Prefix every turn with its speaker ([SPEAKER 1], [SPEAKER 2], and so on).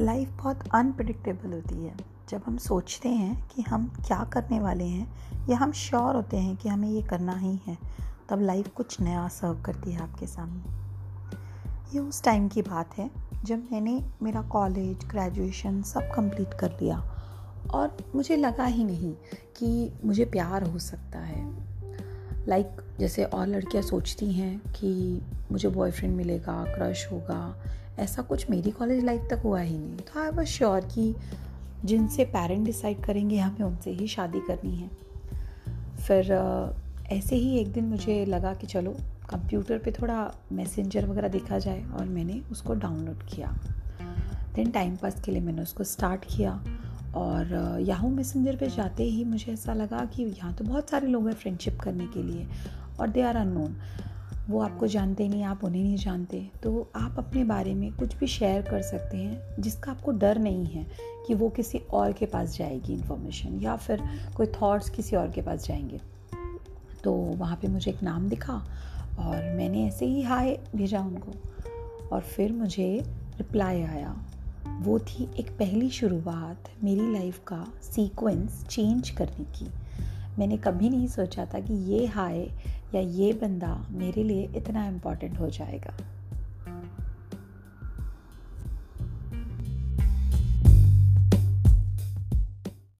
[SPEAKER 1] Life बहुत unpredictable होती है। जब हम सोचते हैं कि हम क्या करने वाले हैं या हम श्योर होते हैं कि हमें ये करना ही है तब लाइफ कुछ नया सर्व करती है आपके सामने। ये उस टाइम की बात है जब मैंने मेरा कॉलेज ग्रेजुएशन सब कंप्लीट कर लिया और मुझे लगा ही नहीं कि मुझे प्यार हो सकता है। लाइक like, जैसे और लड़कियाँ सोचती हैं कि मुझे बॉयफ्रेंड मिलेगा क्रश होगा ऐसा कुछ मेरी कॉलेज लाइफ तक हुआ ही नहीं। तो आई वॉज़ श्योर कि जिनसे पेरेंट डिसाइड करेंगे, हमें उनसे ही शादी करनी है। फिर ऐसे ही एक दिन मुझे लगा कि चलो कंप्यूटर पे थोड़ा मैसेंजर वगैरह देखा जाए और मैंने उसको डाउनलोड किया। देन टाइम पास के लिए मैंने उसको स्टार्ट किया और याहू मैसेंजर पे जाते ही मुझे ऐसा लगा कि यहाँ तो बहुत सारे लोग हैं फ्रेंडशिप करने के लिए और दे आर अननोन वो आपको जानते नहीं, आप उन्हें नहीं जानते। तो आप अपने बारे में कुछ भी शेयर कर सकते हैं, जिसका आपको डर नहीं है कि वो किसी और के पास जाएगी इन्फॉर्मेशन या फिर कोई थॉट्स किसी और के पास जाएँगे। तो वहाँ पे मुझे एक नाम दिखा और मैंने ऐसे ही हाय भेजा उनको। और फिर मुझे रिप्लाई आया। वो थी एक पहली शुरुआत मेरी लाइफ का सीक्वेंस चेंज करने की। मैंने कभी नहीं सोचा था कि ये हाय या ये बंदा मेरे लिए इतना इंपॉर्टेंट हो जाएगा।